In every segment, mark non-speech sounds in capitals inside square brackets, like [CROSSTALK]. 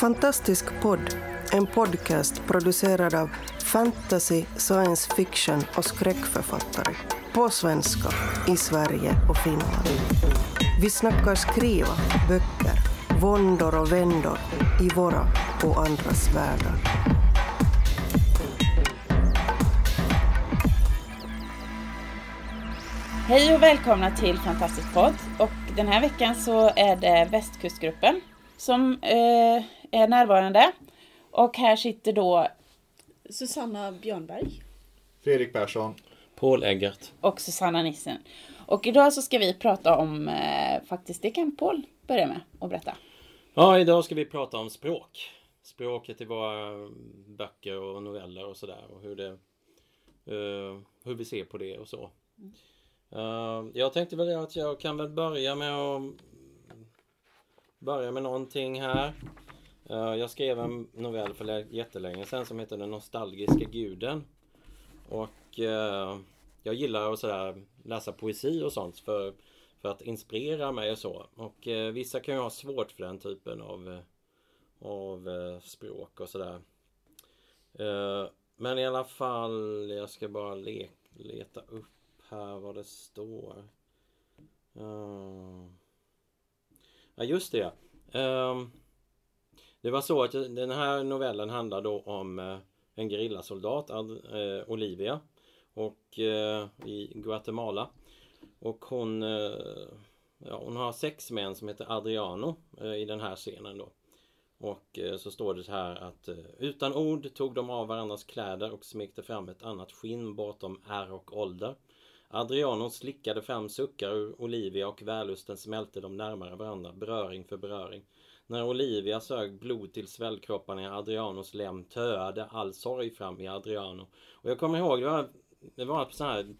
Fantastisk podd, en podcast producerad av fantasy, science fiction och skräckförfattare. På svenska, i Sverige och Finland. Vi snackar skriva, böcker, våndor och vändor i våra och andras världar. Hej och välkomna till Fantastisk podd. Och den här veckan så är det Västkustgruppen som eh, är närvarande. Och här sitter då Susanna Björnberg. Fredrik Persson. Paul Eggert. och Susanna Nissen. Och idag så ska vi prata om, eh, faktiskt det kan Paul börja med och berätta. Ja, idag ska vi prata om språk. Språket i våra böcker och noveller och sådär och hur det eh, hur vi ser på det och så. Eh, jag tänkte väl att jag kan väl börja med att börja med någonting här. Eh, jag skrev en novell för jättelänge sedan som heter Den nostalgiska guden. Och eh, jag gillar att sådär läsa poesi och sånt för, för att inspirera mig och så. Och eh, vissa kan ju ha svårt för den typen av, av språk och sådär. Men i alla fall, jag ska bara le- leta upp här vad det står. Ja just det. Um, det var så att eh, den här novellen handlar då om eh, en gerillasoldat, eh, Olivia. Och i Guatemala. Och hon, ja, hon har sex män som heter Adriano i den här scenen då. Och så står det så här att utan ord tog de av varandras kläder och smekte fram ett annat skinn bortom ärr och ålder. Adriano slickade fram suckar ur Olivia och vällusten smälte dem närmare varandra, beröring för beröring. När Olivia sög blod till svällkropparna i Adrianos lem töade all sorg fram i Adriano. Och jag kommer ihåg, det var, det var på sån här,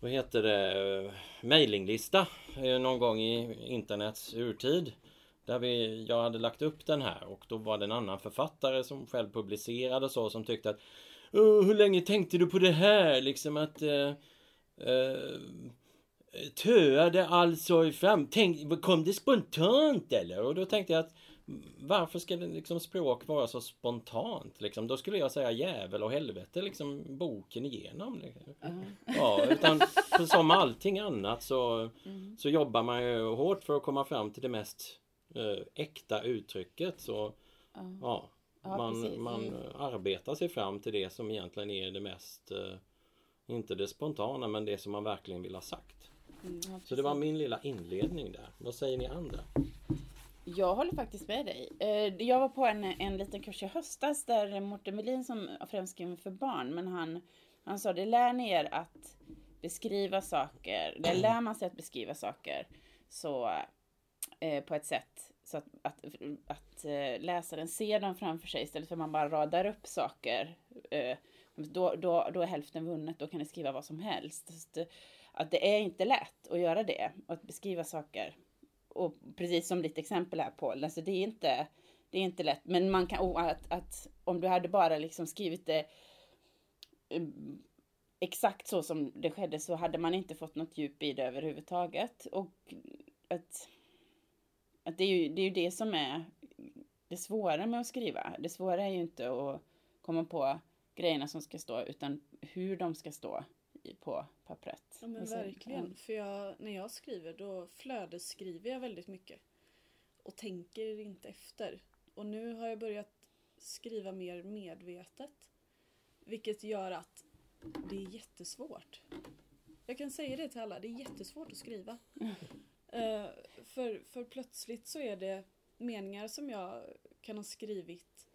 vad heter det, mailinglista eh, någon gång i internets urtid. Där vi, jag hade lagt upp den här och då var det en annan författare som själv publicerade så som tyckte att hur länge tänkte du på det här? Liksom att eh, eh, töade all sorg fram. Tänk, kom det spontant eller? Och då tänkte jag att varför ska det liksom språk vara så spontant? Liksom? Då skulle jag säga jävel och helvete liksom boken igenom. Liksom. Ja, utan som allting annat så, så jobbar man ju hårt för att komma fram till det mest eh, äkta uttrycket. Så ja, Ja, man, precis. man Mm. arbetar sig fram till det som egentligen är det mest eh, inte det spontana men det som man verkligen vill ha sagt. Ja, Så det var min lilla inledning där. Vad säger ni andra? Jag håller faktiskt med dig. Eh, Jag var på en, en liten kurs i höstas där Mårten Melin som främst skriver för barn, men han, han sa det lär ni er att beskriva saker, det lär man sig att beskriva saker så eh, på ett sätt så att, att, att eh, läsaren ser dem framför sig istället för att man bara radar upp saker. Eh, då, då, då är hälften vunnet, då kan ni skriva vad som helst. Att, det är inte lätt att göra det, att beskriva saker och precis som ditt exempel här Paul, alltså det är inte, det är inte lätt. Men man kan, oh, att, att om du hade bara liksom skrivit det eh, exakt så som det skedde så hade man inte fått något djup i det överhuvudtaget. Och att, att det, är ju, det är ju det som är det svåra med att skriva. Det svåra är ju inte att komma på grejerna som ska stå utan hur de ska stå på pappret. Ja men verkligen. För jag, när jag skriver då flödesskriver jag väldigt mycket. Och tänker inte efter. Och nu har jag börjat skriva mer medvetet. Vilket gör att det är jättesvårt. Jag kan säga det till alla, det är jättesvårt att skriva. [LAUGHS] Eh, för, för plötsligt så är det meningar som jag kan ha skrivit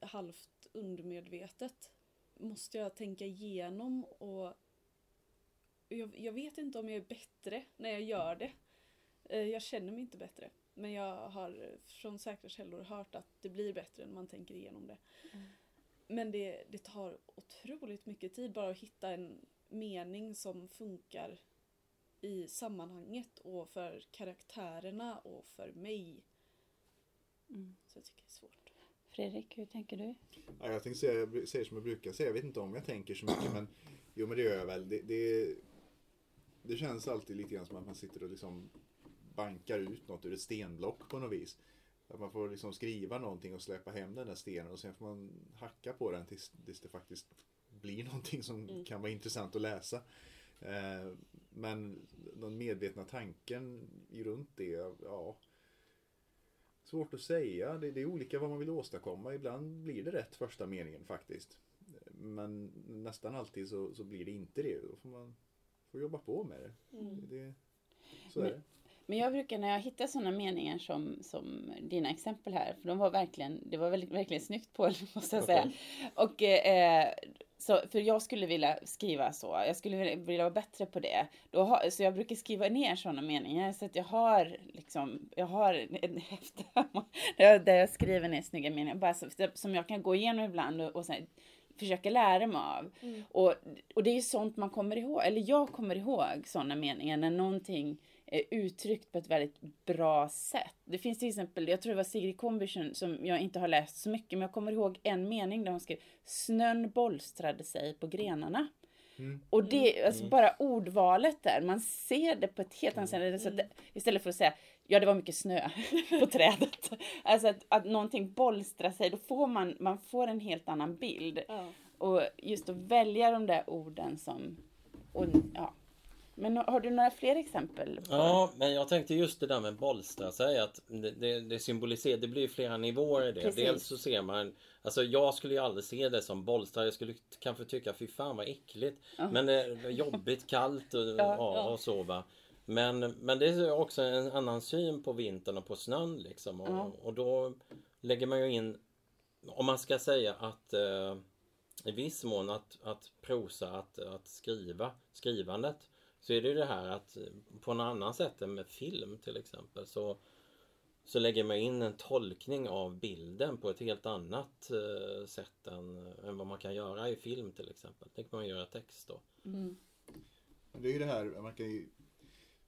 halvt undermedvetet. Måste jag tänka igenom och jag, jag vet inte om jag är bättre när jag gör det. Eh, Jag känner mig inte bättre. Men jag har från säkra källor hört att det blir bättre när man tänker igenom det. Men det, det tar otroligt mycket tid bara att hitta en mening som funkar i sammanhanget och för karaktärerna och för mig. Mm. Så jag tycker det är svårt. Fredrik, hur tänker du? Ja, jag tänkte säga, jag säger som jag brukar säga, jag vet inte om jag tänker så mycket men jo men det gör jag väl. Det, det, det känns alltid lite grann som att man sitter och liksom bankar ut något ur ett stenblock på något vis. Att man får liksom skriva någonting och släppa hem den där stenen och sen får man hacka på den tills, tills det faktiskt blir [LAUGHS] någonting som Mm. kan vara intressant att läsa. Eh, men den medvetna tanken runt det, ja. Svårt att säga. Det, det är olika vad man vill åstadkomma. Ibland blir det rätt första meningen faktiskt. Men nästan alltid så, så blir det inte det. Då får man får jobba på med det. Mm. det så är Men- det. Men jag brukar när jag hittar sådana meningar som, som dina exempel här, för de var verkligen, det var väldigt, verkligen snyggt på [LAUGHS] måste jag säga. Och eh, så, för jag skulle vilja skriva så, jag skulle vilja, vilja vara bättre på det. Har, så jag brukar skriva ner sådana meningar så att jag har liksom, jag har en häfte [LAUGHS] där jag, skriver ner snygga meningar, bara så, som jag kan gå igenom ibland och, och sen försöka lära mig av. Mm. Och, och det är sånt man kommer ihåg, eller jag kommer ihåg sådana meningar när någonting är uttryckt på ett väldigt bra sätt. Det finns till exempel, jag tror det var Sigrid Combüchen som jag inte har läst så mycket, men jag kommer ihåg en mening där hon skrev Snön bolstrade sig på grenarna. Mm. Och det, alltså bara ordvalet där, man ser det på ett helt annat sätt. Så det, istället för att säga Ja, det var mycket snö [LAUGHS] på trädet. Alltså att, att någonting bolstrar sig, då får man, man får en helt annan bild. Ja. Och just att välja de där orden som... Och, ja. Men har du några fler exempel? Ja, men jag tänkte just det där med bolstra sig att det, det, det symboliserar, det blir flera nivåer i det. Precis. Dels så ser man, alltså jag skulle ju aldrig se det som bolstra. Jag skulle kanske tycka fy fan vad äckligt. Men det är jobbigt, kallt och, ja, ja. och så va. Men, men det är också en annan syn på vintern och på snön liksom. Och, Ja. och då lägger man ju in, om man ska säga att eh, i viss mån att, att prosa, att, att skriva, skrivandet. Så är det ju det här att eh, på något annat sätt än med film till exempel så, så lägger man in en tolkning av bilden på ett helt annat eh, sätt än, än vad man kan göra i film till exempel. Det kan man göra text då. Mm. Det är ju det här, man kan ju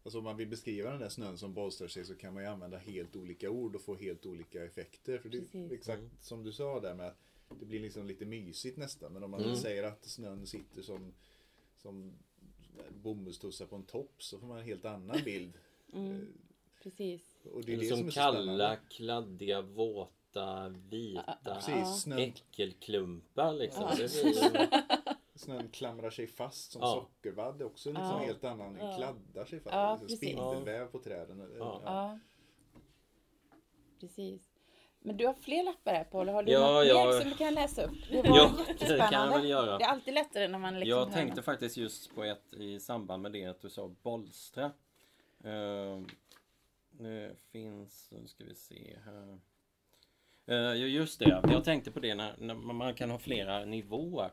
Alltså om man vill beskriva den där snön som bolstrar sig så kan man ju använda helt olika ord och få helt olika effekter. För det är exakt Mm. som du sa där med att det blir liksom lite mysigt nästan. Men om man Mm. säger att snön sitter som, som bomullstussar på en topp så får man en helt annan bild. [LAUGHS] Mm, precis. Och det är Eller det som som är kalla, spännande. kladdiga, våta, vita Precis, snön, äckelklumpar liksom. Ja. Det blir [LAUGHS] snön klamrar sig fast som Ja. sockervadd. Det är också liksom Ja. helt annan, Ja. kladdar sig fast. Ja, liksom spindelväv på träden. Ja. Ja. Precis. Men du har fler lappar här Paul. Har du Ja, något jag- mer som du kan läsa upp? Det var Ja, det kan jag väl göra. Det är alltid lättare när man liksom jag tänkte faktiskt just på ett i samband med det att du sa bolstra. Uh, det finns, nu ska vi se här. Uh, just det, jag tänkte på det när, när man kan ha flera nivåer.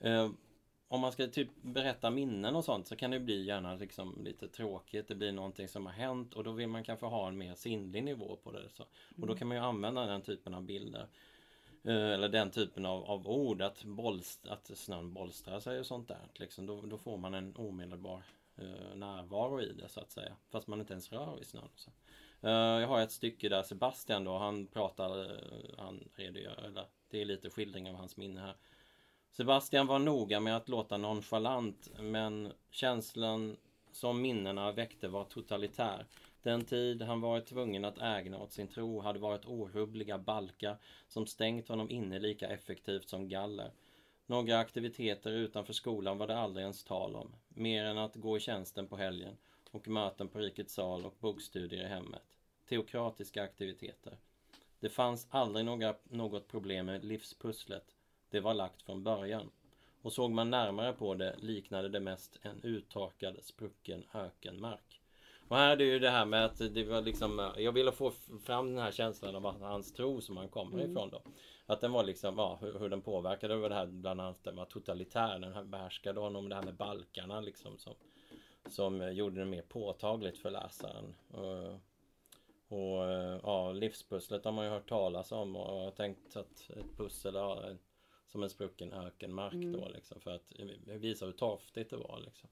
Eh, om man ska typ berätta minnen och sånt så kan det bli gärna liksom lite tråkigt. Det blir någonting som har hänt och då vill man kanske ha en mer sinnlig nivå på det. Så. Och då kan man ju använda den typen av bilder. Eh, Eller den typen av, av ord, att, bolst, att snön bolstrar sig och sånt där. Liksom, då, då får man en omedelbar eh, närvaro i det så att säga. Fast man inte ens rör i snön. Så. Eh, jag har ett stycke där Sebastian då, han pratar, eh, han redogör, eller det är lite skildring av hans minne här. Sebastian var noga med att låta nonchalant men känslan som minnena väckte var totalitär. Den tid han varit tvungen att ägna åt sin tro hade varit orubbliga balkar som stängt honom inne lika effektivt som galler. Några aktiviteter utanför skolan var det aldrig ens tal om, mer än att gå i tjänsten på helgen och möten på Rikets sal och bokstudier i hemmet. Teokratiska aktiviteter. Det fanns aldrig några, något problem med livspusslet. Det var lagt från början. Och såg man närmare på det liknade det mest en uttorkad, sprucken ökenmark. Och här är det ju det här med att det var liksom, jag ville få fram den här känslan av att hans tro som han kommer ifrån då. Att den var liksom, ja, hur, hur den påverkade över det här bland annat den var totalitär, den här behärskade honom, det här med balkarna liksom som, som gjorde det mer påtagligt för läsaren. Och, och ja, livspusslet har man ju hört talas om och jag har tänkt att ett pussel ja, en- som en sprucken ökenmark då liksom för att visa hur torftigt det var liksom.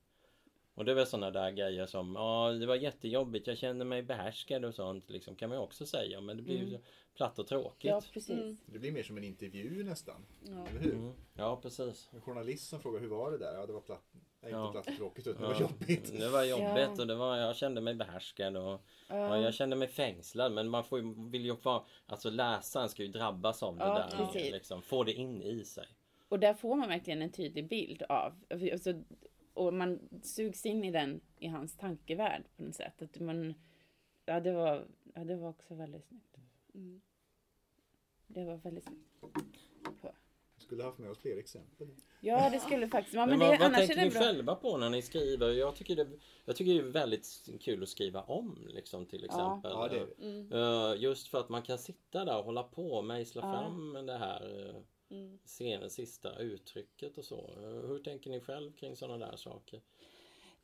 Och det är väl sådana där grejer som, ja det var jättejobbigt, jag kände mig behärskad och sånt liksom kan man ju också säga men det blir ju platt och tråkigt. Ja, precis. Mm. Det blir mer som en intervju nästan. Ja. Eller hur? Mm. Ja precis. En journalist som frågar hur var det där? Ja, det var platt, Nej, Ja. inte platt och tråkigt utan det Ja. var jobbigt. Det var jobbigt Ja. och det var, jag kände mig behärskad och Ja. ja, jag kände mig fängslad. Men man får, ju- vill ju vara, alltså läsaren ska ju drabbas av det Ja, där. precis. Liksom, få det in i sig. Och där får man verkligen en tydlig bild av, alltså, och man sugs in i den, i hans tankevärld på något sätt. Att man, ja det var, ja det var också väldigt snyggt. Mm. Det var väldigt snyggt. Vi skulle haft med oss fler exempel. Ja, det skulle faktiskt, ja, men Men, det, vad, tänker ni bra. själva på när ni skriver? Jag tycker det, jag tycker det är väldigt kul att skriva om liksom till exempel. Ja, det. Mm. Eh, Just för att man kan sitta där och hålla på och mejsla Ja. fram det här eh, Mm. sista uttrycket och så. Hur tänker ni själv kring sådana där saker?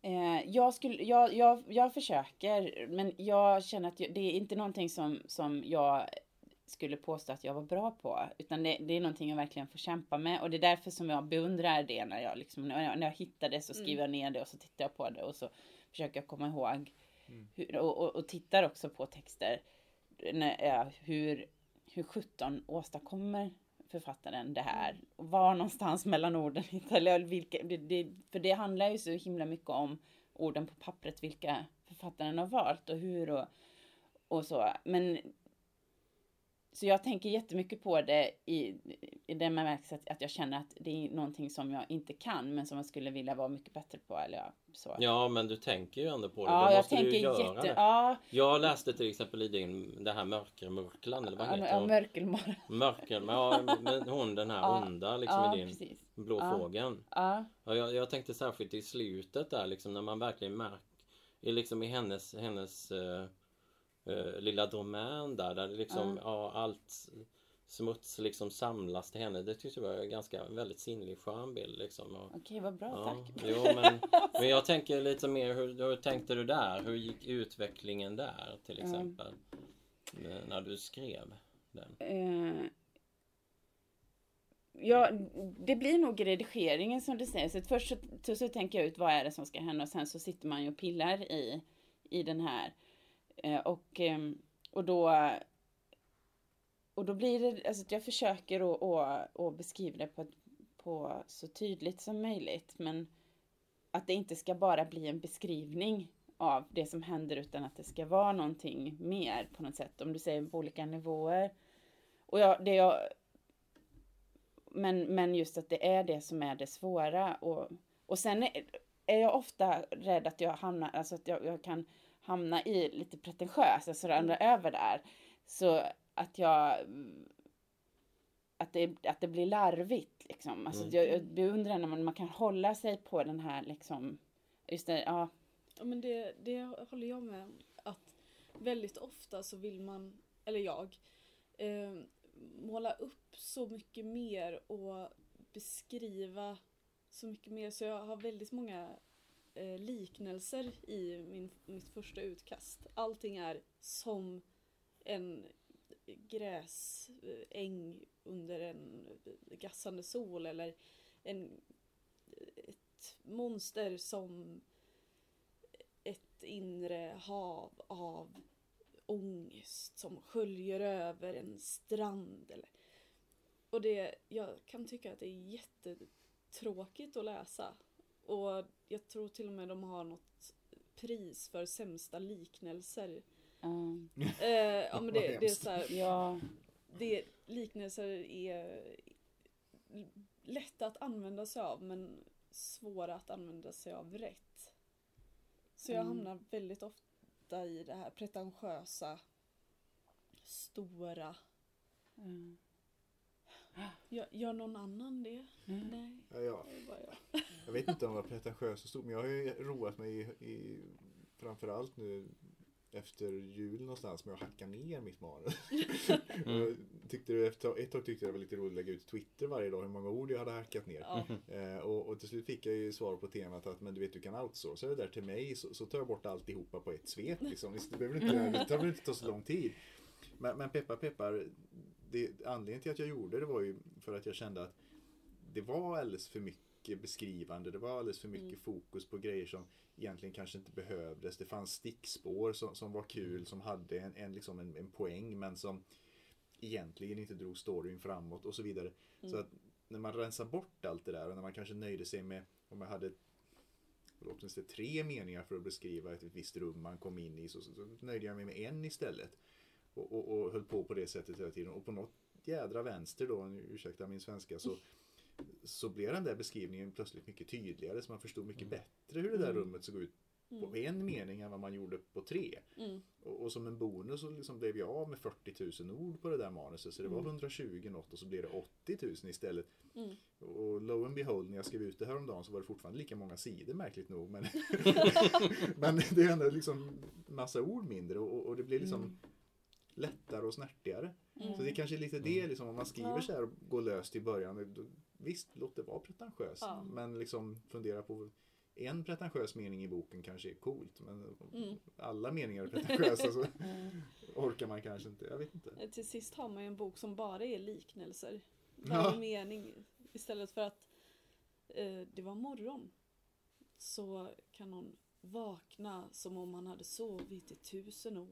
Eh, jag, skulle, jag, jag, jag försöker, men jag känner att jag, det är inte någonting som, som jag skulle påstå att jag var bra på. Utan det, det är någonting jag verkligen får kämpa med. Och det är därför som jag beundrar det när jag, liksom, när jag, när jag hittar det så skriver jag ner det och så tittar jag på det och så försöker jag komma ihåg. Hur, och, och, och tittar också på texter. När, ja, hur, hur 17 åstadkommer författaren det här? Och var någonstans [LAUGHS] mellan orden hittar vilka, det, det, För det handlar ju så himla mycket om orden på pappret, vilka författaren har valt och hur och, och så. Men så jag tänker jättemycket på det i, i den bemärkelsen att, att jag känner att det är någonting som jag inte kan men som jag skulle vilja vara mycket bättre på. Eller ja, så. Ja, men du tänker ju ändå på det. Ja, Då jag tänker göra jätte... Ja, Jag läste till exempel i din, det här Mörkermurklan, eller vad ja, heter ja, hon? mörkelmorgon. Mörker, ja, men hon den här [LAUGHS] Ja, onda liksom Ja, i din precis. Blå Ja. fågeln. Ja, Ja, jag, jag tänkte särskilt i slutet där liksom när man verkligen märker, liksom i hennes, hennes eh, eh, lilla domän där, där det liksom, ja. allt smuts liksom samlas till henne. Det tyckte jag var en ganska väldigt sinnlig skön bild liksom. Och, okej vad bra, ja, tack. jo, men, [LAUGHS] men jag tänker lite mer, hur, hur tänkte du där? Hur gick utvecklingen där till exempel? eh, När du skrev den? Eh, ja, det blir nog redigeringen som. Så att först så, så, så tänker jag ut vad är det som ska hända och sen så sitter man ju och pillar i, i den här. Eh, och, ehm, och då och då blir det, alltså jag försöker att, att, att beskriva det på, på så tydligt som möjligt. Men att det inte ska bara bli en beskrivning av det som händer utan att det ska vara någonting mer på något sätt. Om du säger på olika nivåer. Och jag, det jag, men, men just att det är det som är det svåra. Och, och sen är, är jag ofta rädd att jag hamnar, alltså att jag, jag kan hamna i lite pretentiöst, alltså ramla över där. Så att jag att det, att det blir larvigt liksom. Alltså Mm. jag, jag beundrar när man, man kan hålla sig på den här liksom, just det, ja, Ja men det, det håller jag med. Att väldigt ofta så vill man, eller jag, eh, måla upp så mycket mer och beskriva så mycket mer. Så jag har väldigt många eh, liknelser i min, mitt första utkast. Allting är som en gräsäng eh, under en gassande sol eller en, ett monster som ett inre hav av ångest som sköljer över en strand. Eller... Och det, jag kan tycka att det är jättetråkigt att läsa. Och jag tror till och med de har något pris för sämsta liknelser. ja, Eh, ja, men det, det är så här, ja, det, liknelser är lätta att använda sig av men svåra att använda sig av rätt. Så jag Mm. hamnar väldigt ofta i det här pretentiösa, stora. mm. Gör, gör någon annan det? Mm. Nej, Ja, ja. det bara jag. Jag vet inte om jag var pretentiös och stor, men jag har ju roat mig i, i framförallt nu efter jul någonstans med att hacka ner mitt manus. [LAUGHS] Mm. Tyckte det, efter ett tag tyckte jag det var lite roligt att lägga ut Twitter varje dag hur många ord jag hade hackat ner. Ja. Eh, och, och till slut fick jag ju svar på temat att men du vet du kan outsourca det där till mig så, så tar jag bort alltihopa på ett svep. Liksom. Det, behöver inte, det behöver inte ta så lång tid. Men, men peppar peppar, det, anledningen till att jag gjorde det var ju för att jag kände att det var alldeles för mycket beskrivande. Det var alldeles för mycket Mm. fokus på grejer som egentligen kanske inte behövdes. Det fanns stickspår som, som var kul, som hade en, en, liksom en, en poäng men som egentligen inte drog storyn framåt och så vidare. Så Mm. att när man rensar bort allt det där och när man kanske nöjde sig med om jag hade åtminstone tre meningar för att beskriva ett visst rum man kom in i så, så, så nöjde jag mig med en istället. Och, och, och höll på på det sättet hela tiden. Och på något jädra vänster då, ursäkta min svenska, så, så blev den där beskrivningen plötsligt mycket tydligare så man förstod mycket bättre hur det där rummet såg ut på en mening än vad man gjorde på tre. Mm. Och, och som en bonus så liksom blev jag av med 40 000 ord på det där manuset så det var 120 något och så blev det 80 000 istället. Mm. Och lo and behold när jag skrev ut det här om dagen så var det fortfarande lika många sidor märkligt nog. Men, [LAUGHS] [LAUGHS] men det är ändå liksom massa ord mindre och, och det blir liksom lättare och snärtigare. Så det är kanske lite det liksom om man skriver Ja. så här och går löst i början. Då, visst, låt det vara pretentiöst. Ja. Men liksom fundera på en pretentiös mening i boken kanske är coolt. Men Mm. alla meningar är pretentiösa så [LAUGHS] [LAUGHS] orkar man kanske inte. Jag vet inte. Eh, Till sist har man ju en bok som bara är liknelser. Ja. Varje mening. Istället för att eh, det var morgon. Så kan hon vakna som om han hade sovit i tusen år.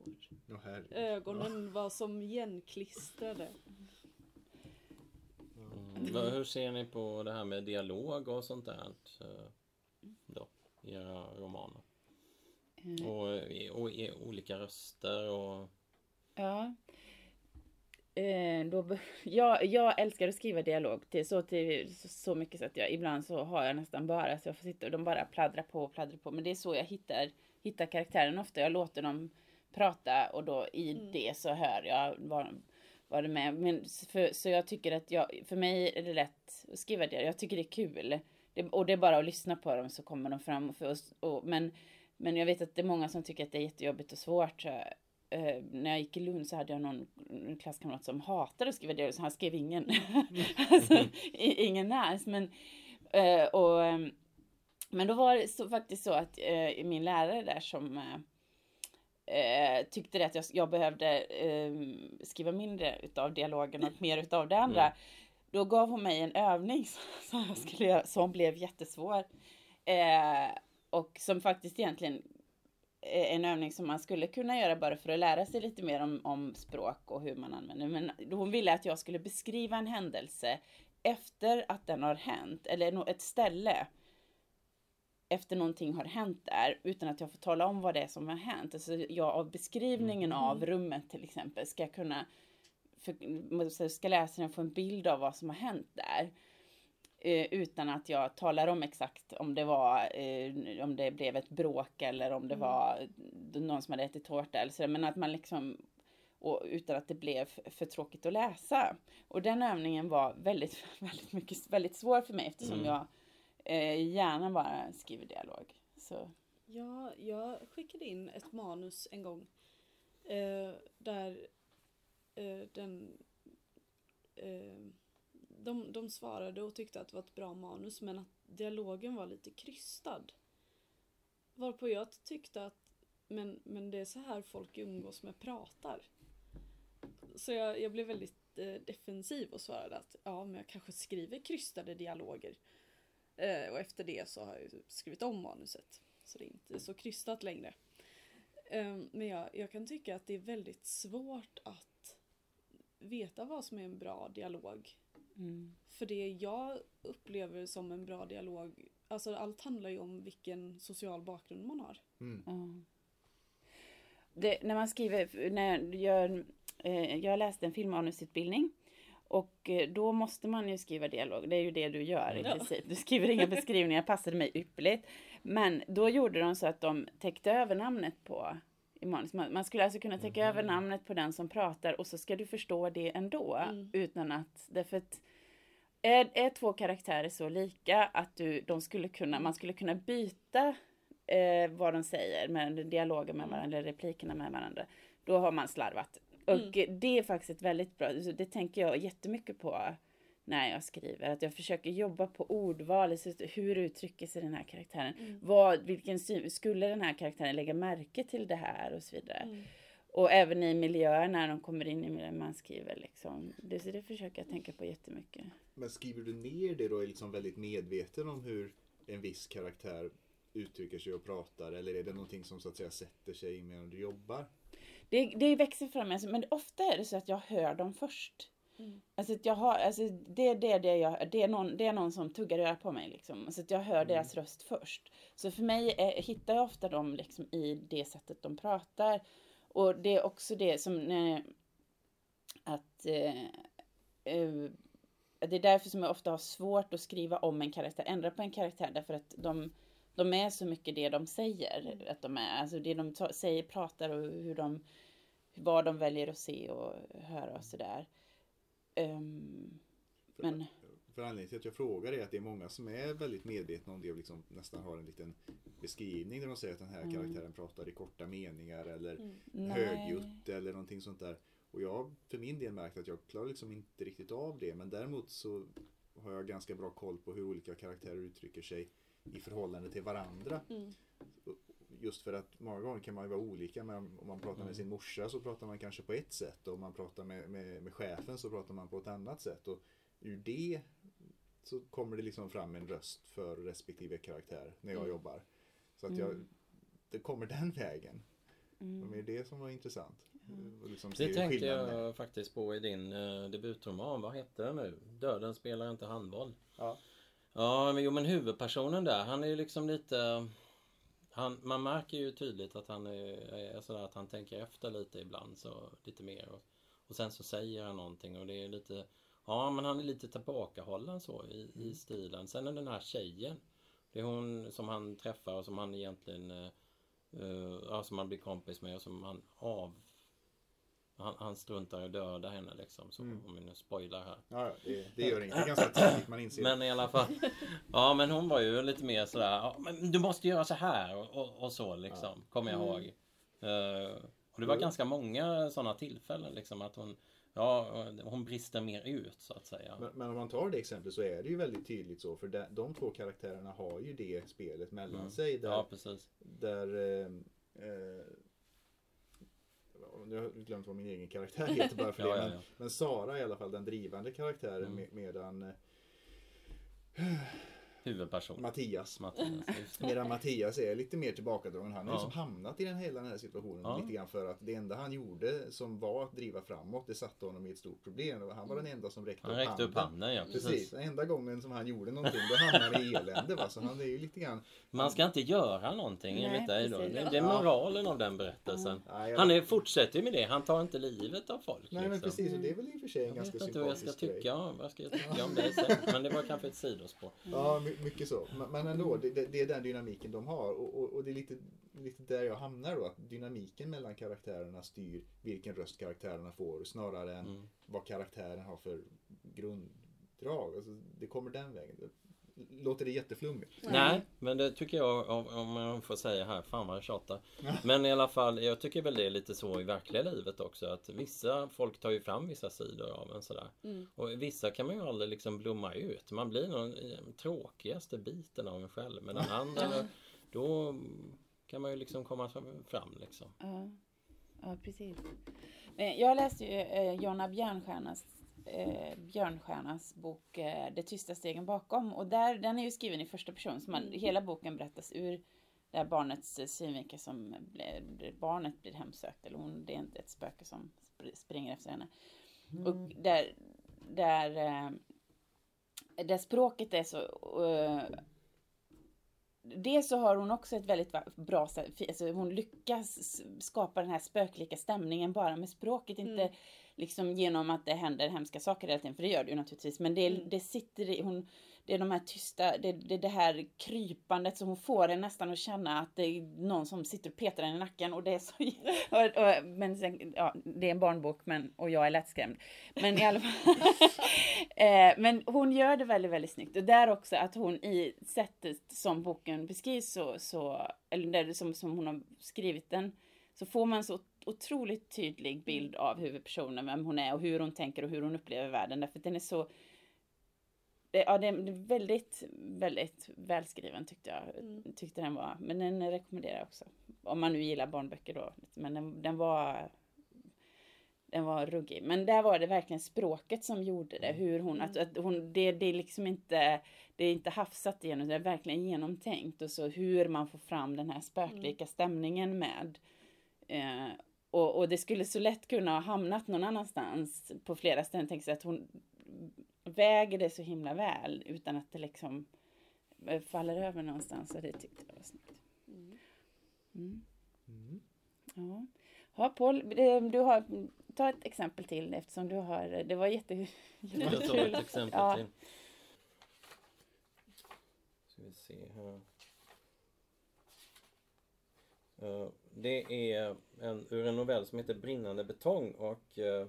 Herregud. Ögonen var som igenklistrade. Mm. Vad- Hur ser ni på det här med dialog och sånt där? eh, Då, i era romaner? Mm. Och, i- och i olika röster och... Ja. Eh, då, [LAUGHS] jag, jag älskar att skriva dialog till så, till så, så mycket så att jag ibland så har jag nästan bara så jag får sitta och de bara pladdrar på och pladdrar på. Men det är så jag hittar, hittar karaktären ofta. Jag låter dem prata och då i det så hör jag vad, vad de är. Men för, så jag tycker att jag, för mig är det lätt att skriva det. Jag tycker det är kul. Det, och det är bara att lyssna på dem så kommer de fram. Och för oss, och, men, men jag vet att det är många som tycker att det är jättejobbigt och svårt. Så, eh, när jag gick i Lund så hade jag någon klasskamrat som hatade att skriva dialog, så han skrev ingen. [LAUGHS] alltså, i- ingen alls. Men, eh, och, eh, men då var det så, faktiskt så att eh, min lärare där som eh, eh, tyckte det att jag, jag behövde eh, skriva mindre utav dialogen och mer utav det andra. Då gav hon mig en övning [LAUGHS] som, jag skulle göra, som blev jättesvår. Eh, och som faktiskt egentligen en övning som man skulle kunna göra bara för att lära sig lite mer om, om språk och hur man använder. Men hon ville att jag skulle beskriva en händelse efter att den har hänt, eller ett ställe efter någonting har hänt där utan att jag får tala om vad det är som har hänt. Alltså jag av beskrivningen av rummet till exempel ska kunna för, ska läsaren få en bild av vad som har hänt där. Eh, utan att jag talar om exakt om det var eh, om det blev ett bråk eller om det var någon som hade ätit tårta eller så. Men att man liksom och utan att det blev för tråkigt att läsa. Och den övningen var väldigt, [LAUGHS] väldigt mycket, väldigt svår för mig eftersom jag eh, gärna bara skriver dialog. Så, Ja, jag skickade in ett manus en gång. Eh, där eh, den... Eh, de, de svarade och tyckte att det var ett bra manus men att dialogen var lite krystad. Varpå jag tyckte att men, men det är så här folk umgås med pratar. Så jag, jag blev väldigt eh, defensiv och svarade att ja, men jag kanske skriver krystade dialoger. Eh, och efter det så har jag skrivit om manuset. Så det är inte så krystat längre. Eh, men jag, jag kan tycka att det är väldigt svårt att veta vad som är en bra dialog mm. För det jag upplever som en bra dialog, alltså allt handlar ju om vilken social bakgrund man har. Mm. Ja. Det, när man skriver, när jag, eh, jag läste en filmmanusutbildning och eh, då måste man ju skriva dialog. Det är ju det du gör i Ja. princip. Du skriver inga [LAUGHS] beskrivningar, passade mig ypperligt. Men då gjorde de så att de täckte över namnet på i manus. Man, man skulle alltså kunna täcka över namnet på den som pratar och så ska du förstå det ändå. Mm. Utan att, därför att är, är två karaktärer så lika att du, de skulle kunna, man skulle kunna byta eh, vad de säger med dialogen med varandra, eller replikerna med varandra. Då har man slarvat. Och eh, det är faktiskt ett väldigt bra, det tänker jag jättemycket på när jag skriver. Att jag försöker jobba på ordval, så hur uttrycker sig den här karaktären? Vad, vilken syn, skulle den här karaktären lägga märke till det här och så vidare. Mm. Och även i miljöer när de kommer in i miljön man skriver liksom. Det, så det försöker jag tänka på jättemycket. Men skriver du ner det då är liksom väldigt medveten om hur en viss karaktär uttrycker sig och pratar eller är det någonting som så att säga sätter sig medan du jobbar? Det, det växer fram, men ofta är det så att jag hör dem först. Alltså att jag har, alltså det, det, det, jag, det, är någon, det är någon som tuggar i örat på mig liksom. Alltså jag hör deras röst först. Så för mig är, hittar jag ofta dem liksom i det sättet de pratar. Och det är också det som, att eh, eh, det är därför som jag ofta har svårt att skriva om en karaktär, ändra på en karaktär, därför att de, de är så mycket det de säger. Att de är, alltså det de säger, pratar och hur de, vad de väljer att se och höra och sådär. Um, men... För anledningen till att jag frågar är att det är många som är väldigt medvetna om det och liksom nästan har en liten beskrivning där de säger att den här Mm. karaktären pratar i korta meningar eller Nej. högljutt eller någonting sånt där. Och jag för min del märkt att jag klarar liksom inte riktigt av det men däremot så har jag ganska bra koll på hur olika karaktärer uttrycker sig i förhållande till varandra. Mm. Just för att många gånger kan man ju vara olika. Men om man pratar med sin morsa så pratar man kanske på ett sätt. Och om man pratar med, med, med chefen så pratar man på ett annat sätt. Och ur det så kommer det liksom fram en röst för respektive karaktär när jag jobbar. Så att jag, det kommer den vägen. Mm. Det är det som var intressant. Och liksom Det tänkte jag faktiskt på i din uh, debutroman. Vad hette den nu? Döden spelar inte handboll. Ja. Ja, men, jo, men huvudpersonen där, han är ju liksom lite... Han, man märker ju tydligt att han är, är sådär att han tänker efter lite ibland, så lite mer. Och, och sen så säger han någonting och det är lite... Ja, men han är lite tillbakahållen så i, i stilen. Sen är den här tjejen. Det är hon som han träffar och som han egentligen... eh, ja, som han blir kompis med och som han av... Han, han struntar i att döda henne liksom. Så om vi nu spoilar här. Ja, ja, det, det gör inget. Det är ganska tidigt man inser. Men i alla fall. Ja men hon var ju lite mer sådär. Ja, men du måste göra så här och, och, och så liksom. Kommer jag ihåg. Eh, och det var ganska många sådana tillfällen liksom att hon. Ja, hon brister mer ut så att säga. Men, men om man tar det exemplet så är det ju väldigt tydligt så för de, de två karaktärerna har ju det spelet mellan sig. Där, Mm. Ja precis. där eh, eh, nu har jag glömt vad min egen karaktär heter bara för [LAUGHS] Ja, det. ja, men, ja. men Sara är i alla fall den drivande karaktären Mm. med, medan eh, Huvudperson. Mattias Mattias. Just det. Medan Mattias är lite mer tillbakadragen. Han har Ja. liksom hamnat i den, hela den här situationen Ja. lite grann för att det enda han gjorde som var att driva framåt, det satte honom i ett stort problem. Och han var den enda som räckte Han upp räckte upp handen ja. Precis, Precis. enda gången som han gjorde någonting då hamnade han i elände. Va? Så han är ju lite grann... Man ska inte göra någonting Nej, enligt dig då. Det det är moralen av den berättelsen. Ja, jag- Han är, fortsätter ju med det. Han tar inte livet av folk. Nej men liksom. precis, och det är väl i och för sig en Jag ganska vet inte vad jag ska sympatisk grej. tycka om, vad ska jag tycka om dig sen. Men det var kanske ett sidospår. Ja, mycket så. Men- ändå, det, det, det är den dynamiken de har. Och, och, och det är lite, lite där jag hamnar då. Att dynamiken mellan karaktärerna styr vilken röst karaktärerna får. Snarare än Mm. vad karaktären har för grunddrag. Alltså, det kommer den vägen. Låter det jätteflummigt? Nej, men det tycker jag om, man får säga här, fan vad jag tjatar. [LAUGHS] Men i alla fall, jag tycker väl det är lite så i verkliga livet också att vissa folk tar ju fram vissa sidor av en sådär. Mm. Och vissa kan man ju aldrig liksom blomma ut. Man blir den tråkigaste biten av en själv. Men den [LAUGHS] andra, då kan man ju liksom komma fram liksom. Ja, ja precis. Eh, Jag läste ju eh, Jonna Björnstjärnas, eh, Björnstjärnas bok eh, Det tysta stegen bakom. Och där, den är ju skriven i första person. Så man, hela boken berättas ur det här barnets eh, synvinkel som blir, barnet blir hemsökt. Eller hon, det är inte ett spöke som sp- springer efter henne. Och där, där, eh, där språket är så... eh, Dels så har hon också ett väldigt bra sätt, alltså hon lyckas skapa den här spöklika stämningen bara med språket, inte liksom genom att det händer hemska saker hela tiden, för det gör det ju naturligtvis, men det, det sitter i, hon, det är de här tysta, det, det, det här krypandet som hon får en nästan att känna att det är någon som sitter och petar henne i nacken och det är så, [LAUGHS] och, och, men sen, ja, det är en barnbok men, och jag är lättskrämd. Men i alla fall. [LAUGHS] eh, men hon gör det väldigt, väldigt snyggt. Och där också att hon i sättet som boken beskrivs så, så eller där, som, som hon har skrivit den, så får man så otroligt tydlig bild av huvudpersonen, vem hon är och hur hon tänker och hur hon upplever världen. Därför att den är så ja, det är väldigt, väldigt välskriven tyckte jag. Mm. Tyckte den var. Men den rekommenderar jag också. Om man nu gillar barnböcker då. Men den, den var den var ruggig. Men där var det verkligen språket som gjorde det. Hur hon, att, att hon, det, det är liksom inte, det är inte hafsat igenom, det är verkligen genomtänkt. Och så hur man får fram den här spöklika stämningen med. Eh, och, och det skulle så lätt kunna ha hamnat någon annanstans på flera ställen. Tänk sig att hon väger det så himla väl utan att det liksom eh, faller över någonstans. Och det tyckte jag var snyggt. Mm. Mm. Mm. Ja. Ja, Paul, du har, ta ett exempel till eftersom du har, det var jätte... Jag tar ett exempel Ja. till. Ska vi se här. Eh, det är en, ur en novell som heter Brinnande betong och eh,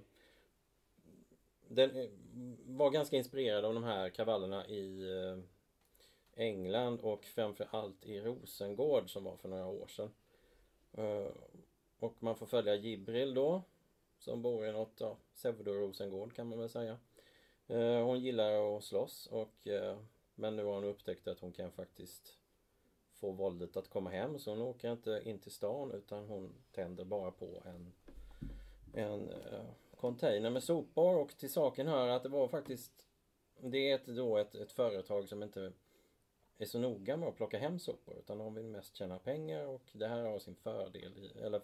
den eh, var ganska inspirerad av de här kravallerna i England och framförallt i Rosengård som var för några år sedan. Och man får följa Jibril då som bor i något, ja, pseudo-Rosengård kan man väl säga. Hon gillar att slåss och men nu har hon upptäckt att hon kan faktiskt få våldet att komma hem. Så hon åker inte in till stan utan hon tänder bara på en en eh, container med sopor. Och till saken hör att det var faktiskt det är ett, då ett, ett företag som inte är så noga med att plocka hem sopor utan de vill mest tjäna pengar. Och det här har sin fördel i, eller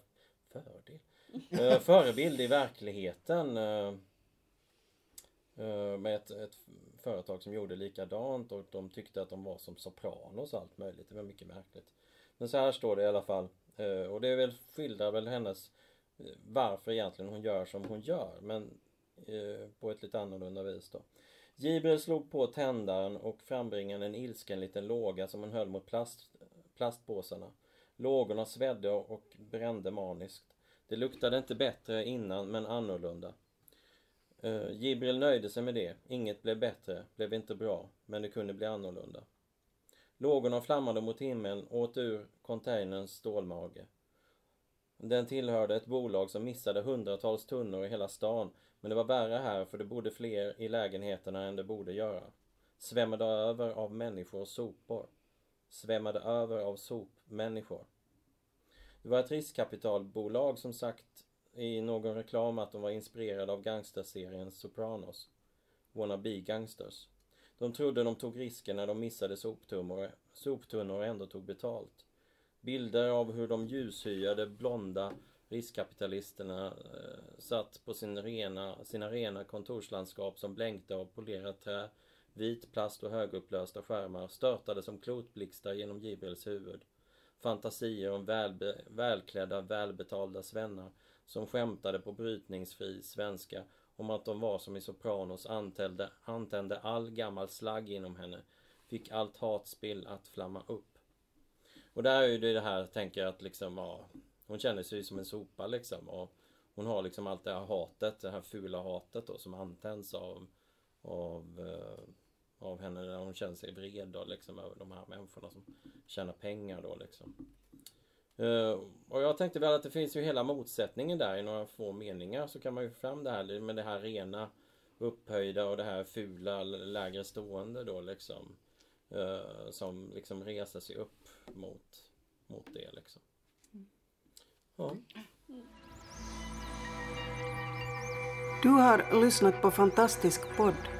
fördel? [LAUGHS] Eh, förebild i verkligheten eh, med ett, ett företag som gjorde likadant och de tyckte att de var som Sopranos och allt möjligt. Det var mycket märkligt. Men så här står det i alla fall. Eh, och det är väl, skildrar väl hennes eh, varför egentligen hon gör som hon gör. Men eh, på ett lite annorlunda vis då. Jibril slog på tändaren och frambringade en ilsken liten låga som hon höll mot plast, plastpåsarna. Lågorna svedde och brände maniskt. Det luktade inte bättre innan men annorlunda. Uh, Jibril nöjde sig med det. Inget blev bättre, blev inte bra, men det kunde bli annorlunda. Lågorna flammade mot himlen och åt ur containerns stålmage. Den tillhörde ett bolag som missade hundratals tunnor i hela stan, men det var värre här för det bodde fler i lägenheterna än det borde göra. Svämmade över av människor och sopor. Svämmade över av sopmänniskor. Det var ett riskkapitalbolag som sagt i någon reklam att de var inspirerade av gangsterserien Sopranos. Wannabe Gangsters. De trodde de tog risker när de missade soptunnor, soptunnor och ändå tog betalt. Bilder av hur de ljushyade blonda riskkapitalisterna eh, satt på sin rena, sina rena kontorslandskap som blänkte av polerat trä, vit plast och högupplösta skärmar störtade som klotblixtar genom Jibrils huvud. Fantasier om välbe, välklädda, välbetalda svennar som skämtade på brytningsfri svenska om att de var som i Sopranos antände, antände all gammal slagg inom henne, fick allt hatspill att flamma upp. Och där är ju det här, tänker jag att liksom, ja, hon känner sig som en sopa liksom och hon har liksom allt det här hatet, det här fula hatet då som antänds av, av, eh, av henne när hon känner sig vred då liksom över de här människorna som tjänar pengar då liksom. Uh, och jag tänkte väl att det finns ju hela motsättningen där i några få meningar så kan man ju få fram det här med det här rena upphöjda och det här fula lägre stående då liksom. Uh, som liksom reser sig upp mot, mot det liksom. Ja. Du har lyssnat på Fantastisk podd.